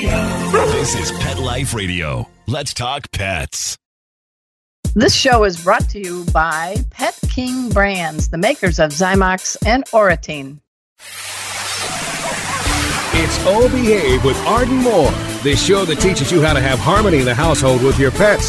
This is Pet Life Radio. Let's talk pets. This show is brought to you by Pet King Brands, the makers of Zymox and Oratine. It's O Behave with Arden Moore, the show that teaches you how to have harmony in the household with your pets.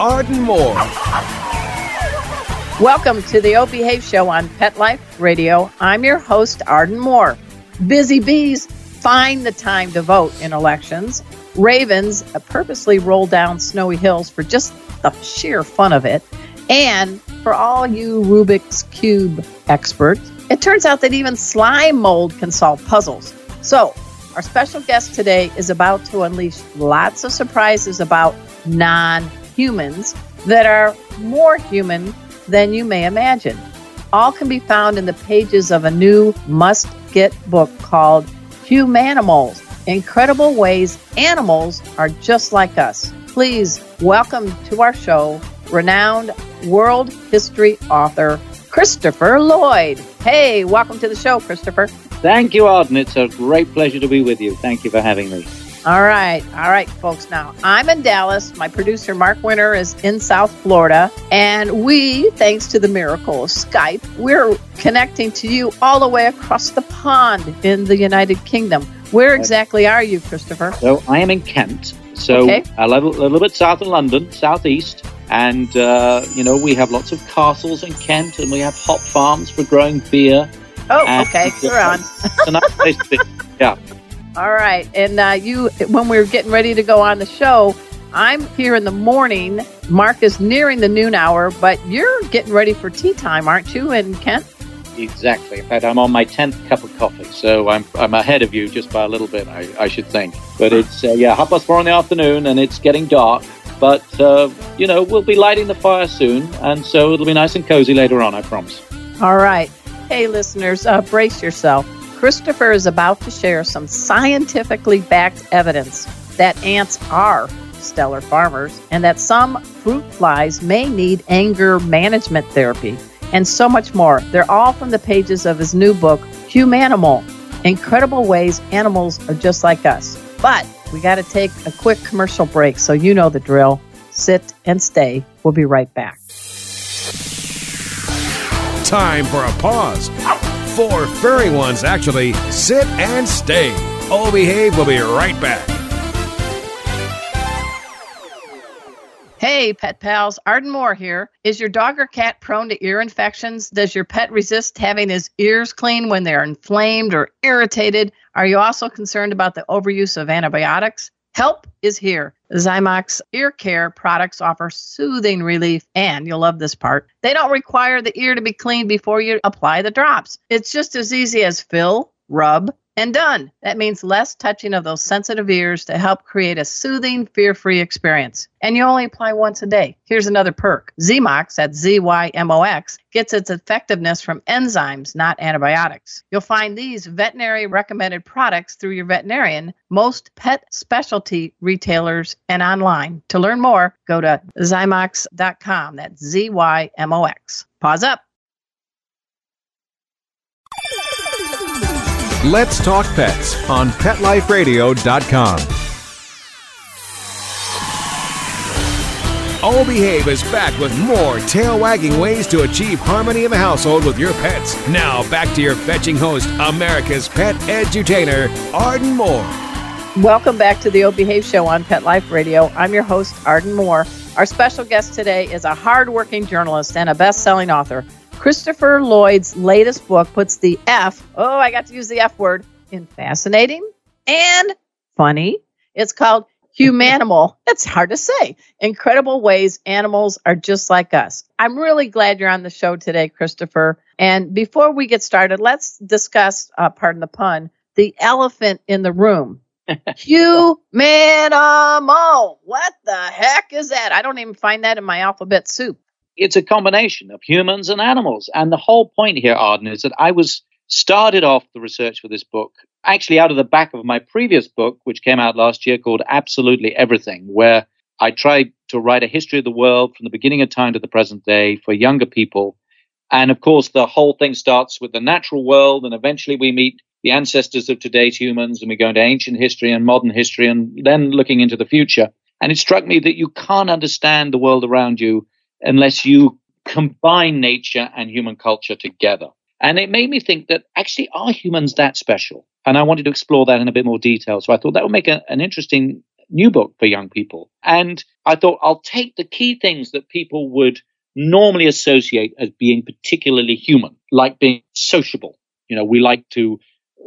Arden Moore. Welcome to the O Behave Show on Pet Life Radio. I'm your host, Arden Moore. Busy bees find the time to vote in elections. Ravens purposely roll down snowy hills for just the sheer fun of it. And for all you Rubik's Cube experts, it turns out that even slime mold can solve puzzles. So, our special guest today is about to unleash lots of surprises about non humans that are more human than you may imagine. All can be found in the pages of a new must get book called Humanimals Incredible Ways Animals Are Just Like Us. Please welcome to our show renowned world history author Christopher Lloyd. Hey, welcome to the show, Christopher. Thank you, Arden. It's a great pleasure to be with you. Thank you for having me. All right, all right, folks. Now, I'm in Dallas. My producer, Mark Winter, is in South Florida. And we, thanks to the miracle of Skype, we're connecting to you all the way across the pond in the United Kingdom. Where exactly are you, Christopher? So, I am in Kent. So, Okay. a, little, a little bit south of London, southeast. And, uh, you know, we have lots of castles in Kent and we have hop farms for growing beer. Oh, And- okay. You're on. It's a nice place to be. Yeah. All right. And uh, you, when we were getting ready to go on the show, I'm here in the morning. Mark is nearing the noon hour, but you're getting ready for tea time, aren't you, And Kent? Exactly. In fact, I'm on my 10th cup of coffee. So I'm, I'm ahead of you just by a little bit, I, I should think. But it's, uh, yeah, half past four in the afternoon and it's getting dark. But, uh, you know, we'll be lighting the fire soon. And so it'll be nice and cozy later on, I promise. All right. Hey, listeners, uh, brace yourself. Christopher is about to share some scientifically backed evidence that ants are stellar farmers and that some fruit flies may need anger management therapy and so much more. They're all from the pages of his new book, Humanimal Incredible Ways Animals Are Just Like Us. But we got to take a quick commercial break, so you know the drill. Sit and stay. We'll be right back. Time for a pause. Four furry ones, actually. Sit and stay. O Behave We'll be right back. Hey, pet pals, Arden Moore here. Is your dog or cat prone to ear infections? Does your pet resist having his ears cleaned when they're inflamed or irritated? Are you also concerned about the overuse of antibiotics? Help is here. Zymox ear care products offer soothing relief, and you'll love this part. They don't require the ear to be cleaned before you apply the drops. It's just as easy as fill, rub, and done. That means less touching of those sensitive ears to help create a soothing, fear free experience. And you only apply once a day. Here's another perk ZMOX, at ZYMOX, gets its effectiveness from enzymes, not antibiotics. You'll find these veterinary recommended products through your veterinarian, most pet specialty retailers, and online. To learn more, go to Zymox.com. That's Z Y M O X. Pause up. Let's Talk Pets on PetLifeRadio.com. All Behave is back with more tail wagging ways to achieve harmony in the household with your pets. Now, back to your fetching host, America's pet edutainer, Arden Moore. Welcome back to the O Behave Show on Pet Life Radio. I'm your host, Arden Moore. Our special guest today is a hardworking journalist and a best selling author. Christopher Lloyd's latest book puts the F, oh, I got to use the F word, in fascinating and funny. It's called Humanimal. It's hard to say. Incredible ways animals are just like us. I'm really glad you're on the show today, Christopher. And before we get started, let's discuss, uh, pardon the pun, the elephant in the room. Humanimo. What the heck is that? I don't even find that in my alphabet soup. It's a combination of humans and animals. And the whole point here, Arden, is that I was started off the research for this book actually out of the back of my previous book, which came out last year called Absolutely Everything, where I tried to write a history of the world from the beginning of time to the present day for younger people. And of course, the whole thing starts with the natural world, and eventually we meet the ancestors of today's humans, and we go into ancient history and modern history, and then looking into the future. And it struck me that you can't understand the world around you unless you combine nature and human culture together. And it made me think that actually, are humans that special? And I wanted to explore that in a bit more detail. So I thought that would make a, an interesting new book for young people. And I thought I'll take the key things that people would normally associate as being particularly human, like being sociable. You know, we like to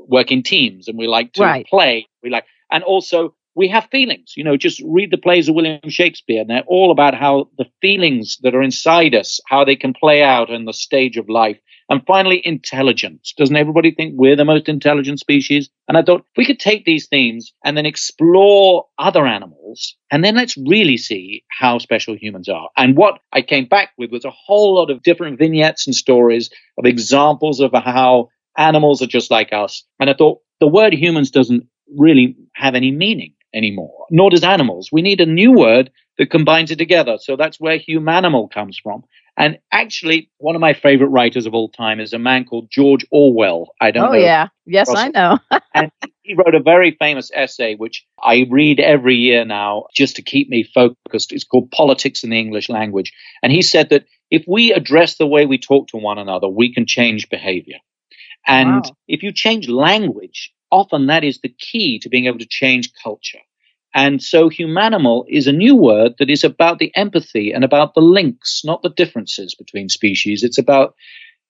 work in teams and we like to right. play. We like, and also we have feelings. You know, just read the plays of William Shakespeare, and they're all about how the feelings that are inside us, how they can play out in the stage of life. And finally, intelligence. Doesn't everybody think we're the most intelligent species? And I thought we could take these themes and then explore other animals, and then let's really see how special humans are. And what I came back with was a whole lot of different vignettes and stories of examples of how animals are just like us. And I thought the word humans doesn't really have any meaning anymore, nor does animals. We need a new word that combines it together. So that's where humanimal comes from. And actually, one of my favorite writers of all time is a man called George Orwell. I don't oh, know. Oh, yeah. Yes, I know. and he wrote a very famous essay, which I read every year now just to keep me focused. It's called Politics and the English Language. And he said that if we address the way we talk to one another, we can change behavior. And wow. if you change language, often that is the key to being able to change culture. And so humanimal is a new word that is about the empathy and about the links, not the differences between species. It's about,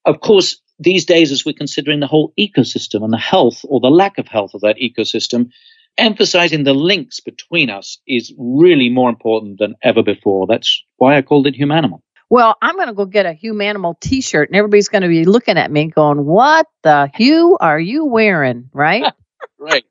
of course, these days as we're considering the whole ecosystem and the health or the lack of health of that ecosystem, emphasizing the links between us is really more important than ever before. That's why I called it humanimal. Well, I'm going to go get a humanimal T-shirt, and everybody's going to be looking at me, going, "What the hue are you wearing?" Right? right.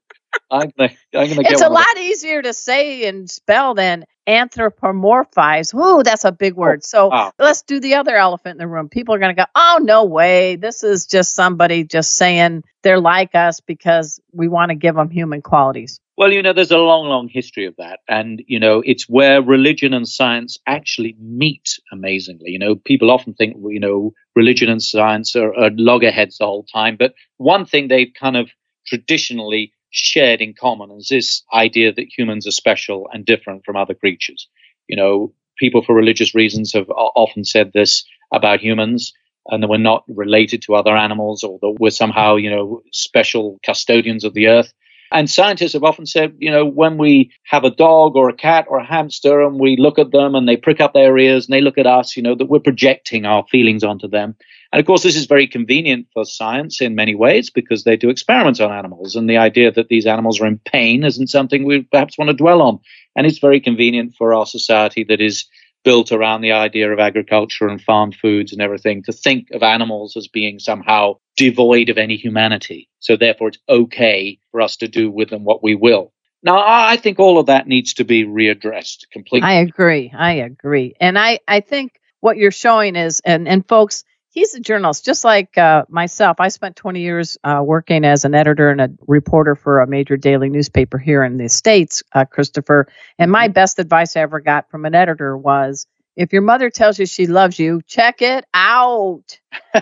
I'm gonna, I'm gonna it's a lot easier to say and spell than anthropomorphize. Ooh, that's a big oh, word. Oh, so wow. let's do the other elephant in the room. People are going to go, oh, no way. This is just somebody just saying they're like us because we want to give them human qualities. Well, you know, there's a long, long history of that. And, you know, it's where religion and science actually meet amazingly. You know, people often think, you know, religion and science are, are loggerheads the whole time. But one thing they've kind of traditionally shared in common is this idea that humans are special and different from other creatures. You know, people for religious reasons have often said this about humans and that we're not related to other animals or that we're somehow, you know, special custodians of the earth. And scientists have often said, you know, when we have a dog or a cat or a hamster and we look at them and they prick up their ears and they look at us, you know, that we're projecting our feelings onto them. And of course, this is very convenient for science in many ways because they do experiments on animals. And the idea that these animals are in pain isn't something we perhaps want to dwell on. And it's very convenient for our society that is built around the idea of agriculture and farmed foods and everything to think of animals as being somehow devoid of any humanity. So therefore, it's okay for us to do with them what we will. Now, I think all of that needs to be readdressed completely. I agree. I agree. And I, I think what you're showing is, and, and folks, he's a journalist, just like uh, myself. I spent 20 years uh, working as an editor and a reporter for a major daily newspaper here in the States, uh, Christopher. And my mm-hmm. best advice I ever got from an editor was if your mother tells you she loves you, check it out.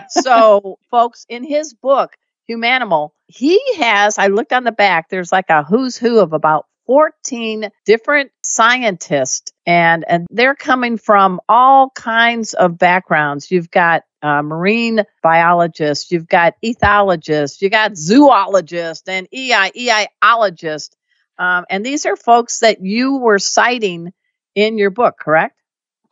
so, folks, in his book, Humanimal, he has, I looked on the back, there's like a who's who of about 14 different scientists and and they're coming from all kinds of backgrounds you've got uh, marine biologists, you've got ethologists, you got zoologists and EI, EIologists. Um, and these are folks that you were citing in your book, correct?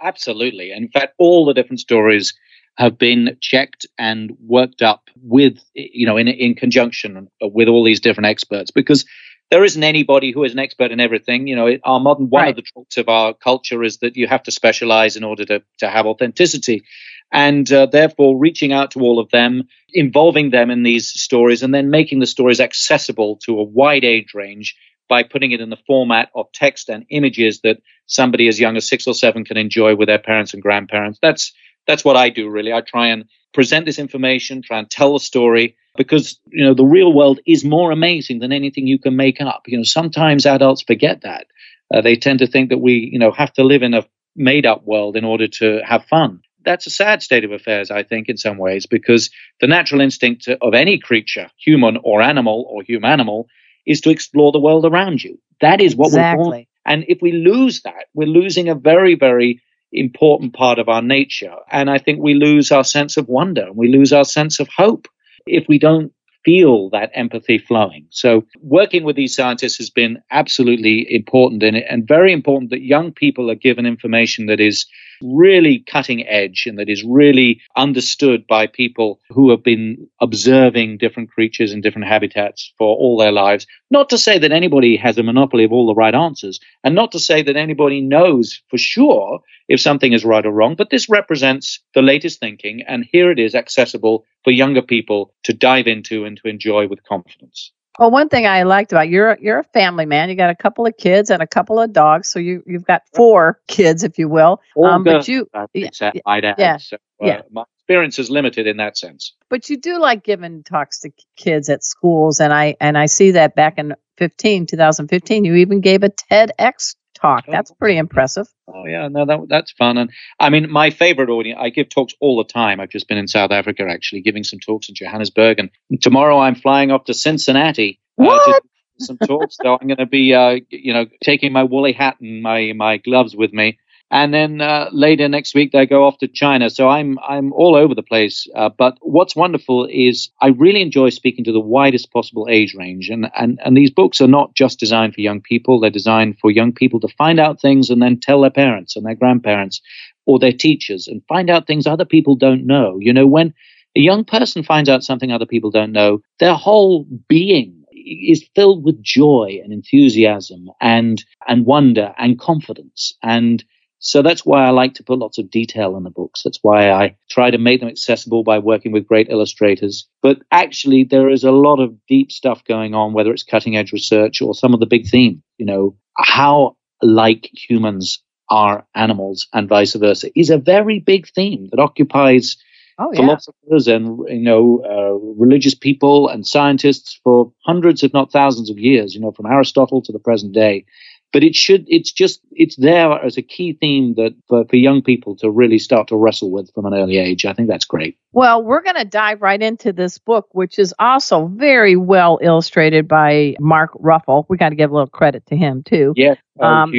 Absolutely. In fact, all the different stories have been checked and worked up with, you know, in, in conjunction with all these different experts because there isn't anybody who is an expert in everything. You know, our modern one right. of the tropes of our culture is that you have to specialize in order to, to have authenticity and uh, therefore reaching out to all of them, involving them in these stories, and then making the stories accessible to a wide age range by putting it in the format of text and images that somebody as young as six or seven can enjoy with their parents and grandparents. That's that's what I do really. I try and present this information, try and tell the story because you know the real world is more amazing than anything you can make up. You know, sometimes adults forget that. Uh, they tend to think that we, you know, have to live in a made up world in order to have fun. That's a sad state of affairs, I think, in some ways, because the natural instinct of any creature, human or animal or human animal, is to explore the world around you. That is what exactly. we're born. And if we lose that, we're losing a very, very important part of our nature. And I think we lose our sense of wonder and we lose our sense of hope if we don't feel that empathy flowing. So, working with these scientists has been absolutely important in it and very important that young people are given information that is really cutting edge and that is really understood by people who have been observing different creatures in different habitats for all their lives. Not to say that anybody has a monopoly of all the right answers, and not to say that anybody knows for sure if something is right or wrong, but this represents the latest thinking, and here it is accessible for younger people to dive into and to enjoy with confidence. Well, one thing I liked about you're you're a family man. You got a couple of kids and a couple of dogs, so you you've got four kids, if you will. Um, but you, I'd add. Yeah, so, uh, yeah. My experience is limited in that sense. But you do like giving talks to kids at schools, and I and I see that back in 15, 2015, you even gave a TEDx talk. That's pretty impressive. Oh yeah, no, that, that's fun. And I mean, my favorite audience. I give talks all the time. I've just been in South Africa actually, giving some talks in Johannesburg, and tomorrow I'm flying off to Cincinnati. Uh, to some talks. so I'm going to be, uh, you know, taking my woolly hat and my my gloves with me. And then uh, later next week they go off to China. So I'm I'm all over the place. Uh, but what's wonderful is I really enjoy speaking to the widest possible age range. And and and these books are not just designed for young people. They're designed for young people to find out things and then tell their parents and their grandparents or their teachers and find out things other people don't know. You know, when a young person finds out something other people don't know, their whole being is filled with joy and enthusiasm and and wonder and confidence and so that's why I like to put lots of detail in the books. That's why I try to make them accessible by working with great illustrators. But actually, there is a lot of deep stuff going on, whether it's cutting edge research or some of the big themes. You know, how like humans are animals and vice versa is a very big theme that occupies Oh yeah. philosophers and you know uh, religious people and scientists for hundreds if not thousands of years you know from aristotle to the present day but it should it's just it's there as a key theme that for, for young people to really start to wrestle with from an early age. I think that's great. Well, we're going to dive right into this book, which is also very well illustrated by Mark Ruffle. We got to give a little credit to him too. yeah oh, Um,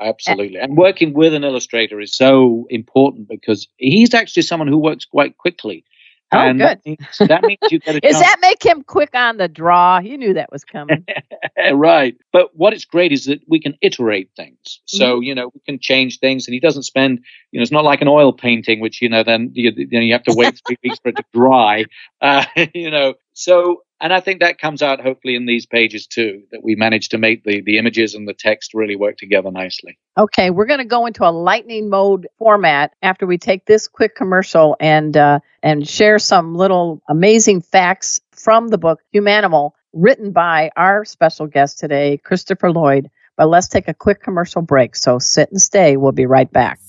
absolutely. And working with an illustrator is so important because he's actually someone who works quite quickly Oh, and good. that means, that means you get a Does that make him quick on the draw? You knew that was coming. right. But what is great is that we can iterate things. Mm-hmm. So, you know, we can change things and he doesn't spend, you know, it's not like an oil painting, which, you know, then you, you, know, you have to wait three weeks for it to dry. Uh, you know, so, and I think that comes out hopefully in these pages too, that we managed to make the, the images and the text really work together nicely. Okay, we're going to go into a lightning mode format after we take this quick commercial and uh, and share some little amazing facts from the book Humanimal, written by our special guest today, Christopher Lloyd. But let's take a quick commercial break. So sit and stay. We'll be right back.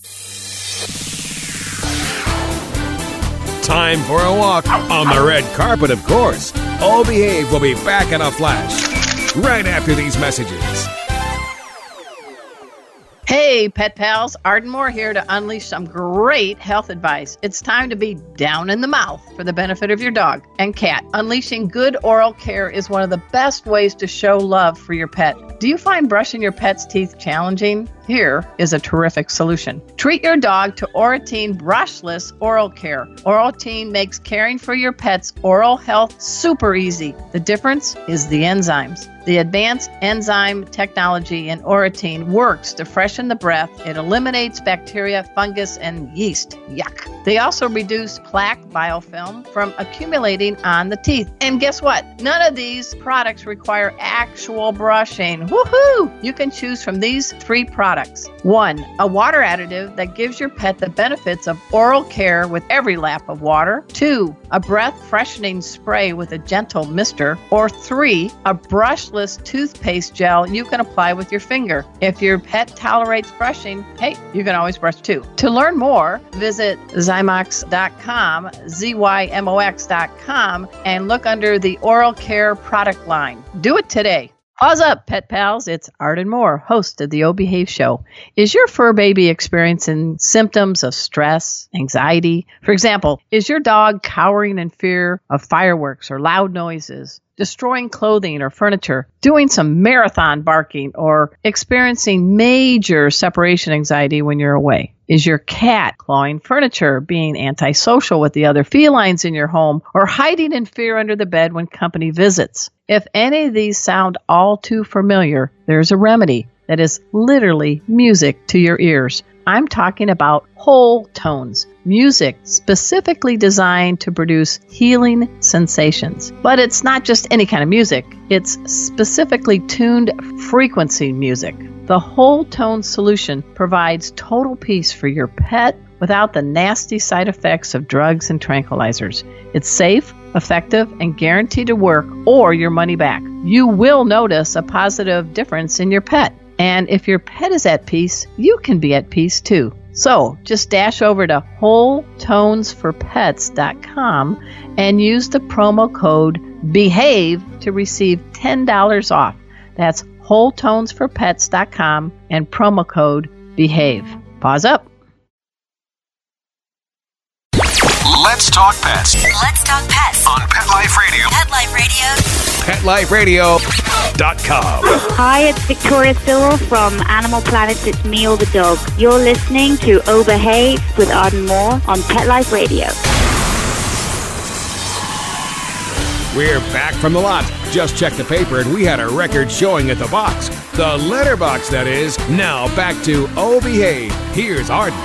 Time for a walk on the red carpet, of course. All Behave will be back in a flash right after these messages. Hey, pet pals, Arden Moore here to unleash some great health advice. It's time to be down in the mouth for the benefit of your dog and cat. Unleashing good oral care is one of the best ways to show love for your pet. Do you find brushing your pet's teeth challenging? Here is a terrific solution. Treat your dog to Oratine Brushless Oral Care. Oratine makes caring for your pet's oral health super easy. The difference is the enzymes. The advanced enzyme technology in Oratine works to freshen the breath. It eliminates bacteria, fungus, and yeast. Yuck. They also reduce plaque biofilm from accumulating on the teeth. And guess what? None of these products require actual brushing. Woohoo! You can choose from these three products products. One, a water additive that gives your pet the benefits of oral care with every lap of water. Two, a breath freshening spray with a gentle mister. Or three, a brushless toothpaste gel you can apply with your finger. If your pet tolerates brushing, hey, you can always brush too. To learn more, visit Zymox.com, Z-Y-M-O-X.com, and look under the oral care product line. Do it today. Pause up, pet pals. It's Arden Moore, host of the O Behave Show. Is your fur baby experiencing symptoms of stress, anxiety? For example, is your dog cowering in fear of fireworks or loud noises? Destroying clothing or furniture, doing some marathon barking, or experiencing major separation anxiety when you're away? Is your cat clawing furniture, being antisocial with the other felines in your home, or hiding in fear under the bed when company visits? If any of these sound all too familiar, there's a remedy that is literally music to your ears. I'm talking about whole tones, music specifically designed to produce healing sensations. But it's not just any kind of music, it's specifically tuned frequency music. The whole tone solution provides total peace for your pet without the nasty side effects of drugs and tranquilizers. It's safe, effective, and guaranteed to work or your money back. You will notice a positive difference in your pet. And if your pet is at peace, you can be at peace too. So just dash over to wholetonesforpets.com and use the promo code BEHAVE to receive $10 off. That's wholetonesforpets.com and promo code BEHAVE. Pause up. Let's talk pets Let's talk pets. on Pet Life Radio. Pet Life Radio. PetLifeRadio.com. Hi, it's Victoria Stilwell from Animal Planet. It's me or the dog. You're listening to Obehave with Arden Moore on Pet Life Radio. We're back from the lot. Just checked the paper and we had a record showing at the box. The letterbox, that is. Now back to Oh Behave. Here's Arden.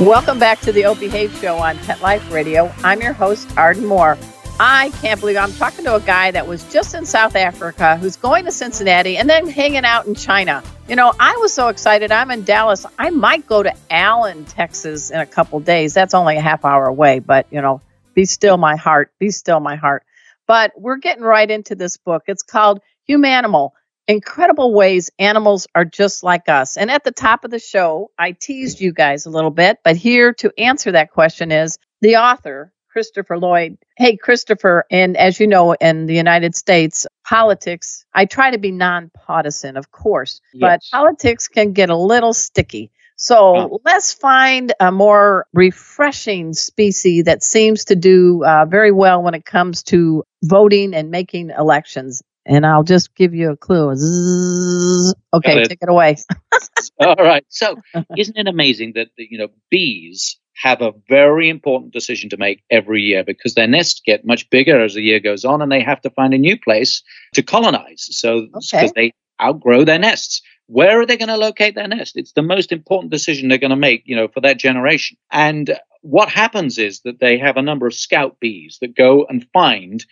Welcome back to the O Behave Show on Pet Life Radio. I'm your host, Arden Moore. I can't believe I'm talking to a guy that was just in South Africa who's going to Cincinnati and then hanging out in China. You know, I was so excited. I'm in Dallas. I might go to Allen, Texas in a couple days. That's only a half hour away, but you know, be still my heart. Be still my heart. But we're getting right into this book. It's called Humanimal Incredible Ways Animals Are Just Like Us. And at the top of the show, I teased you guys a little bit, but here to answer that question is the author, Christopher Lloyd. Hey, Christopher, and as you know, in the United States, politics, I try to be nonpartisan, of course, but politics can get a little sticky. So Oh. let's find a more refreshing species that seems to do uh, very well when it comes to voting and making elections. And I'll just give you a clue. Zzz. Okay, it. take it away. All right. So, isn't it amazing that you know bees have a very important decision to make every year because their nests get much bigger as the year goes on, and they have to find a new place to colonize. So, because Okay. they outgrow their nests. Where are they going to locate their nest? It's the most important decision they're going to make, you know, for that generation. And what happens is that they have a number of scout bees that go and find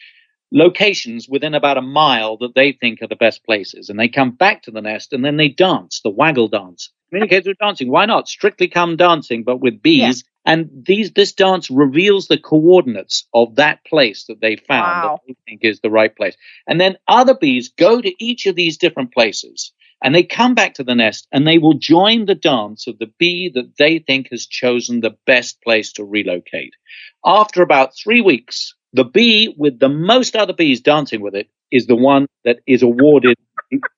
locations within about a mile that they think are the best places. And they come back to the nest and then they dance, the waggle dance. Communicate through dancing. Why not? Strictly come dancing, but with bees. And these this dance reveals the coordinates of that place that they found Wow. that they think is the right place. And then other bees go to each of these different places and they come back to the nest and they will join the dance of the bee that they think has chosen the best place to relocate. After about three weeks, the bee with the most other bees dancing with it is the one that is awarded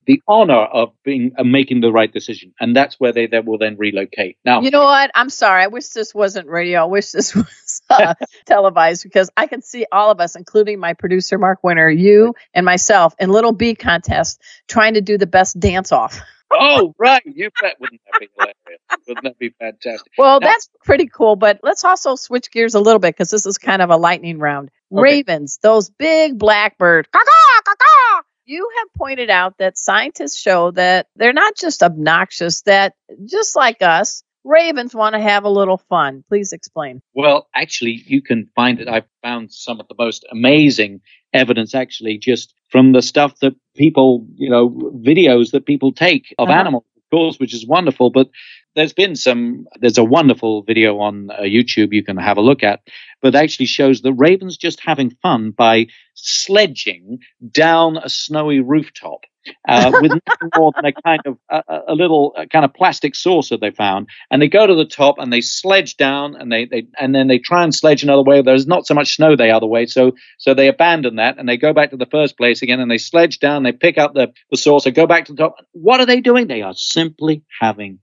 the, honor of being uh, making the right decision, and that's where they then will then relocate. Now, You know what? I'm sorry. I wish this wasn't radio. I wish this was uh, televised because I can see all of us, including my producer Mark Winter, you and myself, in Little Bee contest, trying to do the best dance off. oh right, you bet. Wouldn't that be hilarious? Wouldn't that be fantastic? Well, Now- that's pretty cool. But let's also switch gears a little bit because this is kind of a lightning round. Okay. Ravens, those big blackbird. caw-caw, caw-caw. You have pointed out that scientists show that they're not just obnoxious, that just like us, ravens want to have a little fun. Please explain. Well, actually, you can find it. I've found some of the most amazing evidence, actually, just from the stuff that people, you know, videos that people take of Uh-huh. animals. Of course, which is wonderful. But there's been some, there's a wonderful video on uh, YouTube you can have a look at, but actually shows the ravens just having fun by sledging down a snowy rooftop. Uh, with nothing more than a kind of a, a little a kind of plastic saucer they found, and they go to the top and they sledge down, and they, they and then they try and sledge another way. There's not so much snow the other way, so so they abandon that and they go back to the first place again, and they sledge down. They pick up the the saucer, go back to the top. What are they doing? They are simply having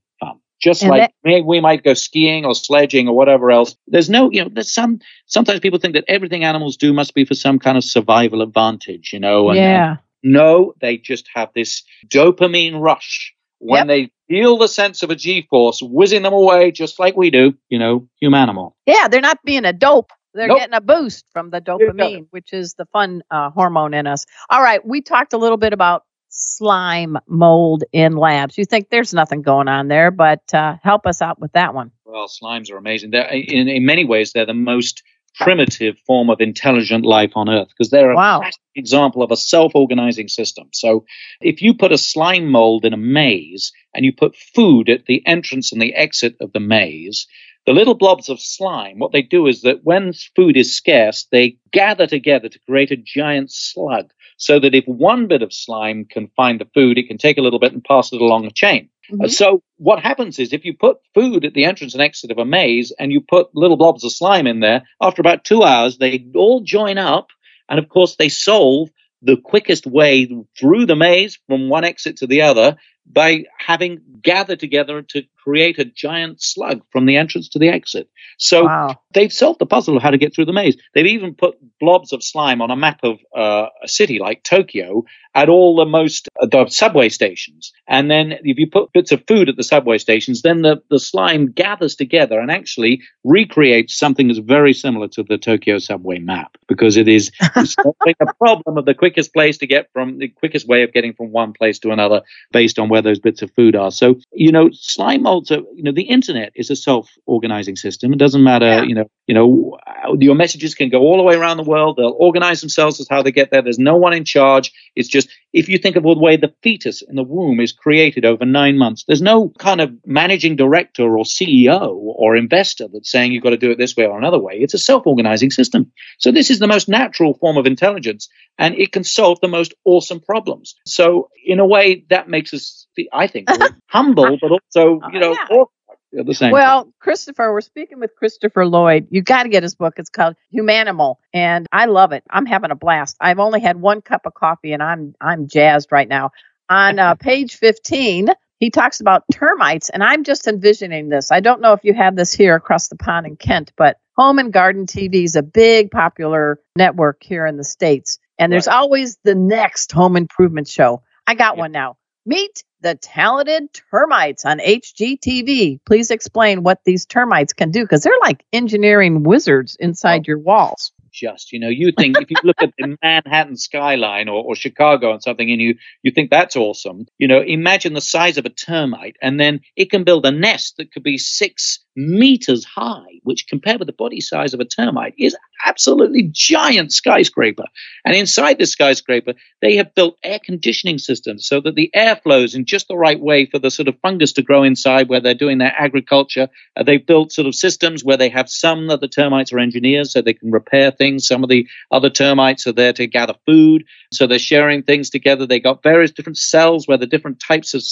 just and like that, we might go skiing or sledging or whatever else. There's no, you know, there's some. Sometimes people think that everything animals do must be for some kind of survival advantage, you know. And, yeah. no, they just have this dopamine rush when yep. they feel the sense of a G-force whizzing them away, just like we do, you know, human animal. Yeah, they're not being a dope. They're nope. getting a boost from the dopamine, which is the fun uh, hormone in us. All right, we talked a little bit about slime mold in labs. You think there's nothing going on there, but uh, help us out with that one. Well, slimes are amazing. They're, in, in many ways, they're the most primitive form of intelligent life on Earth because they're a wow. example of a self-organizing system. So, if you put a slime mold in a maze and you put food at the entrance and the exit of the maze, the little blobs of slime, what they do is that when food is scarce, they gather together to create a giant slug so that if one bit of slime can find the food, it can take a little bit and pass it along a chain. Mm-hmm. So what happens is if you put food at the entrance and exit of a maze and you put little blobs of slime in there, after about two hours, they all join up. And of course, they solve the quickest way through the maze from one exit to the other by having gathered together to create a giant slug from the entrance to the exit. So wow. they've solved the puzzle of how to get through the maze. They've even put blobs of slime on a map of uh, a city like Tokyo at all the most uh, the subway stations. And then if you put bits of food at the subway stations, then the, the slime gathers together and actually recreates something that's very similar to the Tokyo subway map because it is solving the problem of the quickest place to get from the quickest way of getting from one place to another based on where those bits of food are. So, you know, slime molds are, you know, the internet is a self-organizing system. It doesn't matter, yeah. you know, you know, your messages can go all the way around the world. They'll organize themselves as how they get there. There's no one in charge. It's just if you think of the way the fetus in the womb is created over nine months, there's no kind of managing director or CEO or investor that's saying you've got to do it this way or another way. It's a self-organizing system. So this is the most natural form of intelligence, and it can solve the most awesome problems. So in a way, that makes us, I think, humble, but also you know. Yeah the same. Well, Christopher, we're speaking with Christopher Lloyd. You got to get his book. It's called Humanimal, and I love it. I'm having a blast. I've only had one cup of coffee, and I'm I'm jazzed right now. On uh, page 15, he talks about termites, and I'm just envisioning this. I don't know if you have this here across the pond in Kent, but Home and Garden TV is a big popular network here in the states, and there's right. always the next home improvement show. I got one now. Meet the talented termites on HGTV. Please explain what these termites can do because they're like engineering wizards inside oh. your walls just. You know, you think if you look at the Manhattan skyline or, or Chicago and something, and you you think that's awesome. You know, imagine the size of a termite, and then it can build a nest that could be six meters high, which compared with the body size of a termite is absolutely giant skyscraper. And inside the skyscraper, they have built air conditioning systems so that the air flows in just the right way for the sort of fungus to grow inside where they're doing their agriculture. Uh, they've built sort of systems where they have some of the termites are engineers so they can repair things. Some of the other termites are there to gather food. So they're sharing things together. They got various different cells where the different types of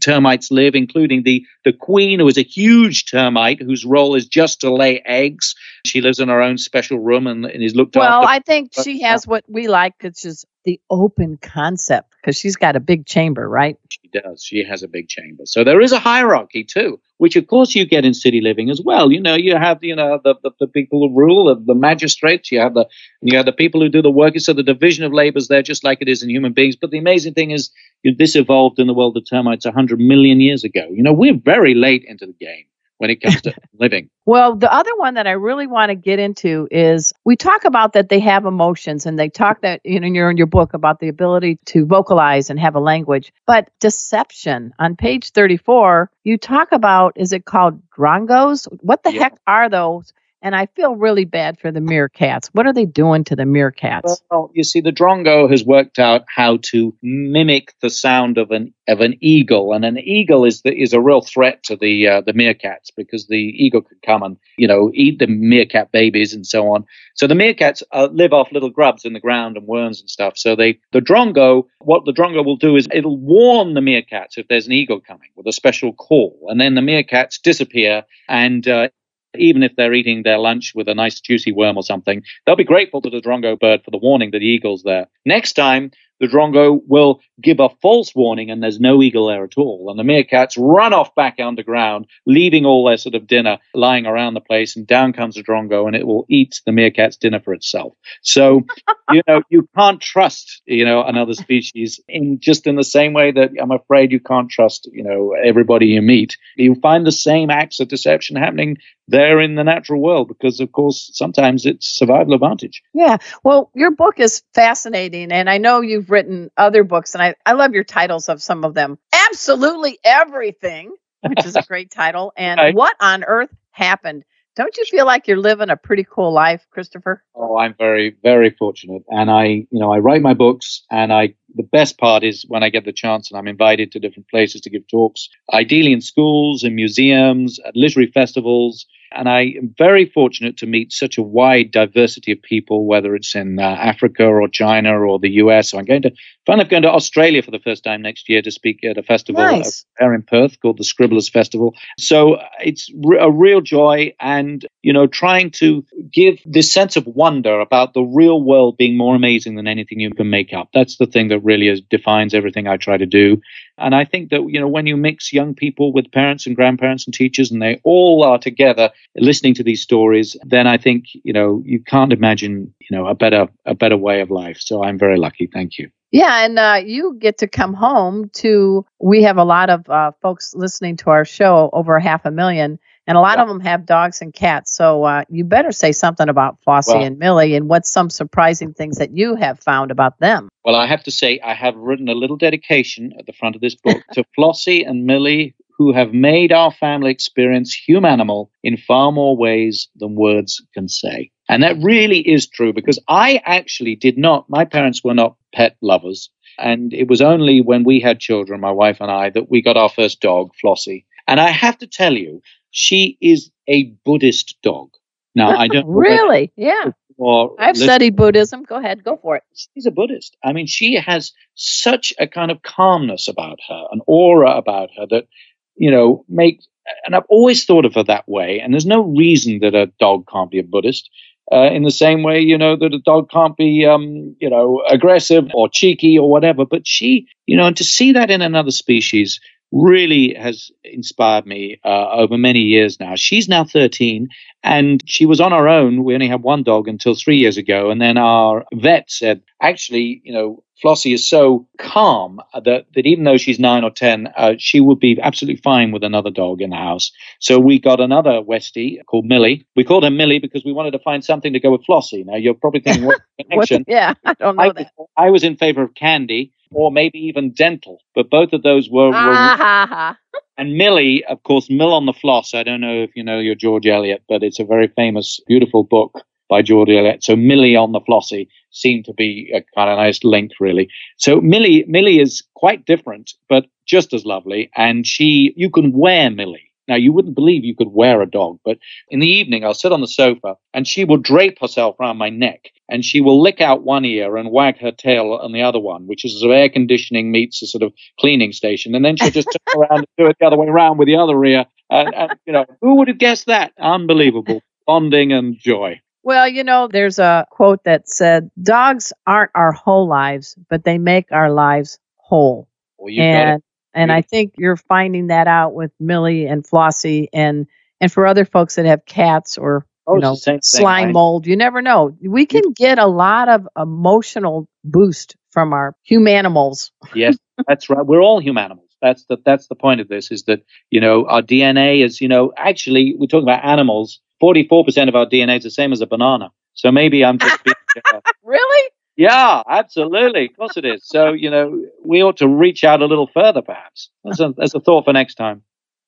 termites live, including the, the queen, who is a huge termite whose role is just to lay eggs. She lives in her own special room and, and is looked well, after. Well, I think she has what we like, which is the open concept because she's got a big chamber, right? She does. She has a big chamber. So there is a hierarchy too, which of course you get in city living as well. You know, you have you know the the, the people who rule, the, the magistrates. You have the you have the people who do the work. So the division of labor is there just like it is in human beings. But the amazing thing is, this evolved in the world of termites 100 million years ago. You know, we're very late into the game when it comes to living. Well, the other one that I really want to get into is we talk about that they have emotions and they talk that you know you're in your book about the ability to vocalize and have a language. But deception on page 34, you talk about is it called drongos? What the yeah. heck are those? And I feel really bad for the meerkats. What are they doing to the meerkats? Well, you see, the drongo has worked out how to mimic the sound of an of an eagle, and an eagle is the, is a real threat to the uh, the meerkats because the eagle could come and you know eat the meerkat babies and so on. So the meerkats uh, live off little grubs in the ground and worms and stuff. So they the drongo, what the drongo will do is it'll warn the meerkats if there's an eagle coming with a special call, and then the meerkats disappear and uh, even if they're eating their lunch with a nice juicy worm or something, they'll be grateful to the drongo bird for the warning that the eagle's there. Next time, the drongo will give a false warning and there's no eagle there at all. And the meerkats run off back underground, leaving all their sort of dinner lying around the place. And down comes the drongo and it will eat the meerkat's dinner for itself. So, you know, you can't trust, you know, another species in just in the same way that I'm afraid you can't trust, you know, everybody you meet. You find the same acts of deception happening there in the natural world because, of course, sometimes it's survival advantage. Yeah. Well, your book is fascinating. And I know you've written other books, and I, I love your titles of some of them. Absolutely Everything, which is a great title, and Right. What on Earth Happened. Don't you feel like you're living a pretty cool life, Christopher? Oh, I'm very, very fortunate. And I, you know, I write my books and I, the best part is when I get the chance and I'm invited to different places to give talks, ideally in schools, in museums, at literary festivals. And I am very fortunate to meet such a wide diversity of people, whether it's in uh, Africa or China or the US. So I'm going to, fun of going to Australia for the first time next year to speak at a festival Nice. there in Perth called the Scribblers Festival. So uh, it's a real joy and, you know, trying to give this sense of wonder about the real world being more amazing than anything you can make up. That's the thing that really is, defines everything I try to do. And I think that, you know, when you mix young people with parents and grandparents and teachers and they all are together listening to these stories, then I think, you know, you can't imagine, you know, a better, a better way of life. So I'm very lucky. Thank you. Yeah, and uh, you get to come home to. We have a lot of uh, folks listening to our show, over half a million, and a lot Yeah. of them have dogs and cats. So uh, you better say something about Flossie Well- and Millie, and what's some surprising things that you have found about them. Well, I have to say, I have written a little dedication at the front of this book to Flossie and Millie, who have made our family experience humanimal in far more ways than words can say. And that really is true because I actually did not, my parents were not pet lovers. And it was only when we had children, my wife and I, that we got our first dog, Flossie. And I have to tell you, she is a Buddhist dog. Now, I don't really? Yeah, or I've listen- studied Buddhism. Go ahead, go for it. she's a Buddhist. I mean, she has such a kind of calmness about her, an aura about her that, you know, makes, and I've always thought of her that way. And there's no reason that a dog can't be a Buddhist. Uh, in the same way, you know, that a dog can't be, um, you know, aggressive or cheeky or whatever. But she, you know, and to see that in another species really has inspired me uh, over many years now. She's now 13 and she was on her own. We only had one dog until three years ago. And then our vet said, actually, you know, Flossie is so calm that, that even though she's nine or 10, uh, she would be absolutely fine with another dog in the house. So we got another Westie called Millie. We called her Millie because we wanted to find something to go with Flossie. Now, you're probably thinking, what connection? yeah, I don't know I, that. I was in favor of Candy or maybe even Dental, but both of those were, were Ah, and Millie, of course, Mill on the Floss. I don't know if you know your George Eliot, but it's a very famous, beautiful book by George Eliot. So Millie on the Flossie seemed to be a kind of nice link, really. So Millie, Millie is quite different, but just as lovely. And she, you can wear Millie. Now you wouldn't believe you could wear a dog, but in the evening I'll sit on the sofa and she will drape herself around my neck and she will lick out one ear and wag her tail on the other one, which is sort of air conditioning meets a sort of cleaning station. And then she'll just turn around and do it the other way around with the other ear. And, and you know, who would have guessed that? Unbelievable. Bonding and joy. Well, you know, there's a quote that said, "Dogs aren't our whole lives, but they make our lives whole." Well, you got it. and and I think you're finding that out with Millie and Flossie and and for other folks that have cats or Oh, you know thing. slime I- mold. You never know. We can get a lot of emotional boost from our humanimals. yes, that's right. We're all humanimals. That's the that's the point of this is that you know our DNA is you know actually we're talking about animals. Forty four percent of our DNA is the same as a banana. So maybe I'm just being, uh, Really? Yeah, absolutely, of course it is. So you know we ought to reach out a little further, perhaps. That's a that's a thought for next time.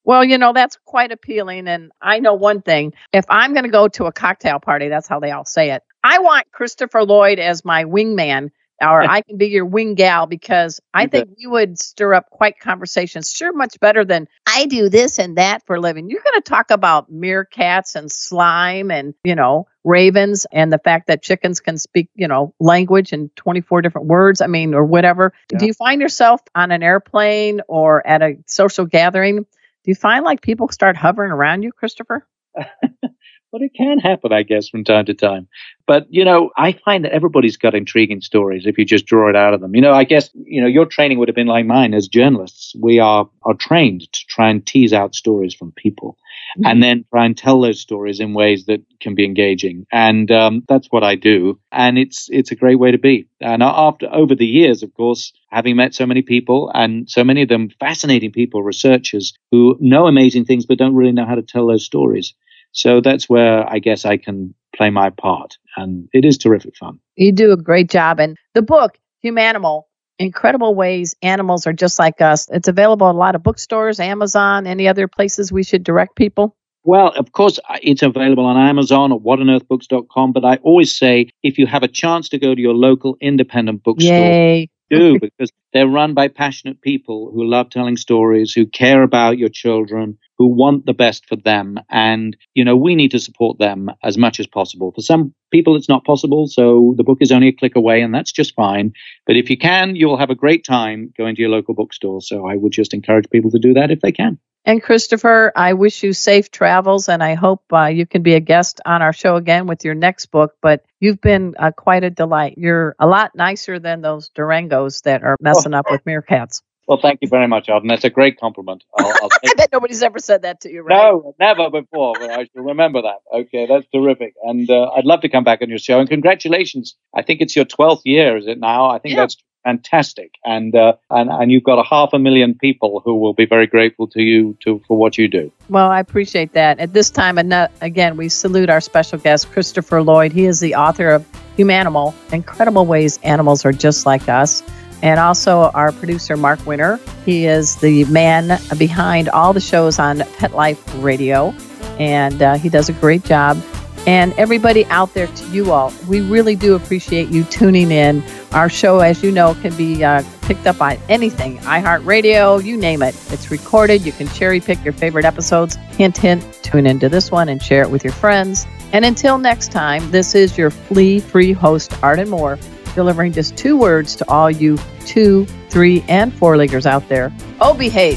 Well, you know, that's quite appealing. And I know one thing if I'm going to go to a cocktail party, that's how they all say it. I want Christopher Lloyd as my wingman or I can be your wing gal because I think you would stir up quite conversations. Sure, much better than I do this and that for a living. You're going to talk about meerkats and slime and, you know, ravens and the fact that chickens can speak, you know, language in 24 different words. I mean, or whatever. Yeah. Do you find yourself on an airplane or at a social gathering? Do you find like people start hovering around you, Christopher? but it can happen, I guess, from time to time. But, you know, I find that everybody's got intriguing stories if you just draw it out of them. You know, I guess, you know, your training would have been like mine as journalists. We are, are trained to try and tease out stories from people mm-hmm. and then try and tell those stories in ways that can be engaging. And um, that's what I do. And it's, it's a great way to be. And after, over the years, of course, having met so many people and so many of them fascinating people, researchers who know amazing things but don't really know how to tell those stories. So that's where I guess I can play my part. And it is terrific fun. You do a great job. And the book, Humanimal, Incredible Ways Animals Are Just Like Us, it's available at a lot of bookstores, Amazon, any other places we should direct people? Well, of course, uh, it's available on Amazon or whatonearthbooks.com. But I always say if you have a chance to go to your local independent bookstore, Yay do because they're run by passionate people who love telling stories, who care about your children, who want the best for them. And, you know, we need to support them as much as possible. For some people, it's not possible. So the book is only a click away, and that's just fine. But if you can, you'll have a great time going to your local bookstore. So I would just encourage people to do that if they can. And Christopher, I wish you safe travels, and I hope uh, you can be a guest on our show again with your next book. But you've been uh, quite a delight. You're a lot nicer than those drongos that are messing oh. up with meerkats. Well, thank you very much, Arden. That's a great compliment. I'll, I'll I bet nobody's ever said that to you, right? No, never before. But I shall remember that. Okay, that's terrific. And uh, I'd love to come back on your show. And congratulations. I think it's your 12th year, is it now? I think yeah. that's fantastic. And, uh, and, and you've got a half a million people who will be very grateful to you to, for what you do. Well, I appreciate that. At this time, again, we salute our special guest, Christopher Lloyd. He is the author of Humanimal Incredible Ways Animals Are Just Like Us and also our producer, Mark Winter. He is the man behind all the shows on Pet Life Radio, and uh, he does a great job. And everybody out there, to you all, we really do appreciate you tuning in. Our show, as you know, can be uh, picked up on anything iHeartRadio, you name it. It's recorded. You can cherry pick your favorite episodes. Hint, hint, tune into this one and share it with your friends. And until next time, this is your flea free host, Arden Moore delivering just two words to all you two, three, and four leaguers out there. Oh, behave.